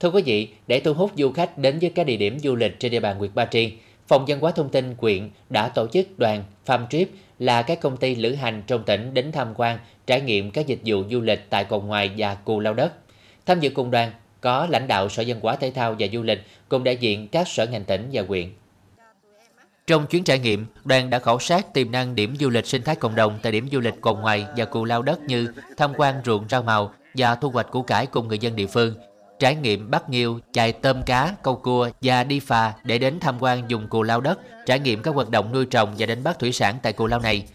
Thưa quý vị, để thu hút du khách đến với các địa điểm du lịch trên địa bàn huyện Ba Tri, Phòng văn hóa thông tin quyện đã tổ chức đoàn Farm Trip là các công ty lữ hành trong tỉnh đến tham quan, trải nghiệm các dịch vụ du lịch tại Cồn Ngoài và Cù Lao Đất. Tham dự cùng đoàn có lãnh đạo Sở Văn hóa Thể thao và Du lịch cùng đại diện các sở ngành tỉnh và huyện. Trong chuyến trải nghiệm, đoàn đã khảo sát tiềm năng điểm du lịch sinh thái cộng đồng tại điểm du lịch Cồn Ngoài và Cù Lao Đất như tham quan ruộng rau màu và thu hoạch củ cải cùng người dân địa phương, trải nghiệm bắt nghiêu, chài tôm cá, câu cua và đi phà để đến tham quan dùng cù lao đất, trải nghiệm các hoạt động nuôi trồng và đánh bắt thủy sản tại cù lao này.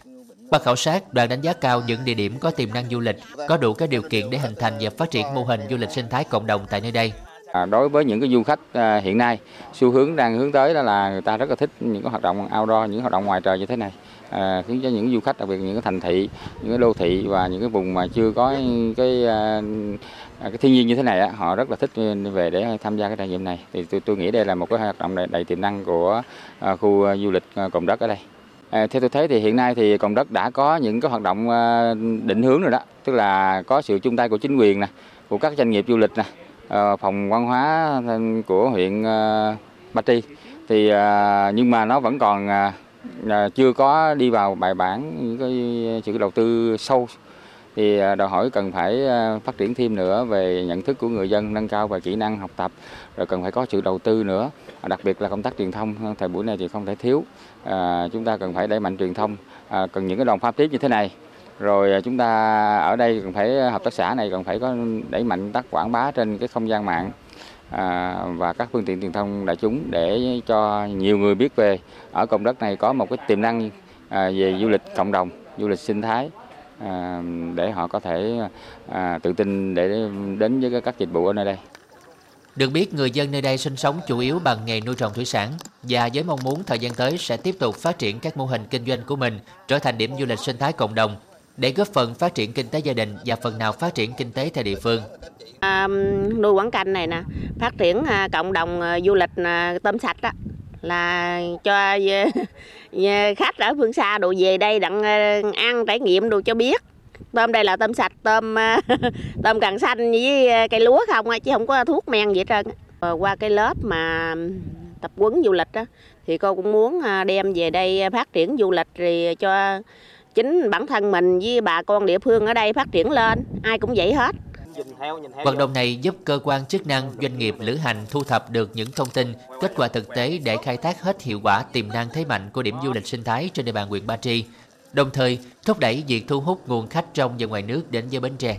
Qua khảo sát, đoàn đánh giá cao những địa điểm có tiềm năng du lịch, có đủ các điều kiện để hình thành và phát triển mô hình du lịch sinh thái cộng đồng tại nơi đây. À, đối với những cái du khách à, hiện nay, xu hướng đang hướng tới đó là người ta rất là thích những cái hoạt động outdoor, những hoạt động ngoài trời như thế này. À, khiến cho những du khách đặc biệt những cái thành thị, những cái đô thị và những cái vùng mà chưa có cái à, cái thiên nhiên như thế này họ rất là thích về để tham gia cái trải nghiệm này thì tôi tôi nghĩ đây là một cái hoạt động đầy, đầy tiềm năng của khu du lịch Cồn Đất ở đây. À, theo tôi thấy thì hiện nay thì Cồn Đất đã có những cái hoạt động định hướng rồi đó, tức là có sự chung tay của chính quyền nè, của các doanh nghiệp du lịch nè, Ờ, phòng văn hóa của huyện ờ, Ba Tri. Thì ờ, nhưng mà nó vẫn còn chưa có đi vào bài bản những cái sự đầu tư sâu. Thì đòi hỏi cần phải phát triển thêm nữa về nhận thức của người dân nâng cao về kỹ năng học tập rồi cần phải có sự đầu tư nữa. Đặc biệt là công tác truyền thông thời buổi này thì không thể thiếu. À, chúng ta cần phải đẩy mạnh truyền thông. À, cần những cái đoàn pháp tiếp như thế này rồi à, chúng ta ở đây cần phải à, hợp tác xã này cần phải có đẩy mạnh tác quảng bá trên cái không gian mạng à, và các phương tiện truyền thông đại chúng để cho nhiều người biết về ở cộng đất này có một cái tiềm năng à, về du lịch cộng đồng du lịch sinh thái À, để họ có thể à, tự tin để đến với các dịch vụ ở nơi đây. Được biết, người dân nơi đây sinh sống chủ yếu bằng nghề nuôi trồng thủy sản và với mong muốn thời gian tới sẽ tiếp tục phát triển các mô hình kinh doanh của mình trở thành điểm du lịch sinh thái cộng đồng để góp phần phát triển kinh tế gia đình và phần nào phát triển kinh tế tại địa phương. À, nuôi quảng canh này nè, phát triển à, cộng đồng à, du lịch à, tôm sạch đó là cho à, khách ở phương xa đồ về đây đặng à, ăn trải nghiệm đồ cho biết tôm đây là tôm sạch tôm à, tôm càng xanh với cây lúa không chứ không có thuốc men gì hết trơn ờ, qua cái lớp mà tập quấn du lịch đó thì cô cũng muốn đem về đây phát triển du lịch thì cho chính bản thân mình với bà con địa phương ở đây phát triển lên ai cũng vậy hết Hoạt động này giúp cơ quan chức năng, doanh nghiệp lữ hành thu thập được những thông tin, kết quả thực tế để khai thác hết hiệu quả tiềm năng thế mạnh của điểm du lịch sinh thái trên địa bàn huyện Ba Tri, đồng thời thúc đẩy việc thu hút nguồn khách trong và ngoài nước đến với Bến Tre.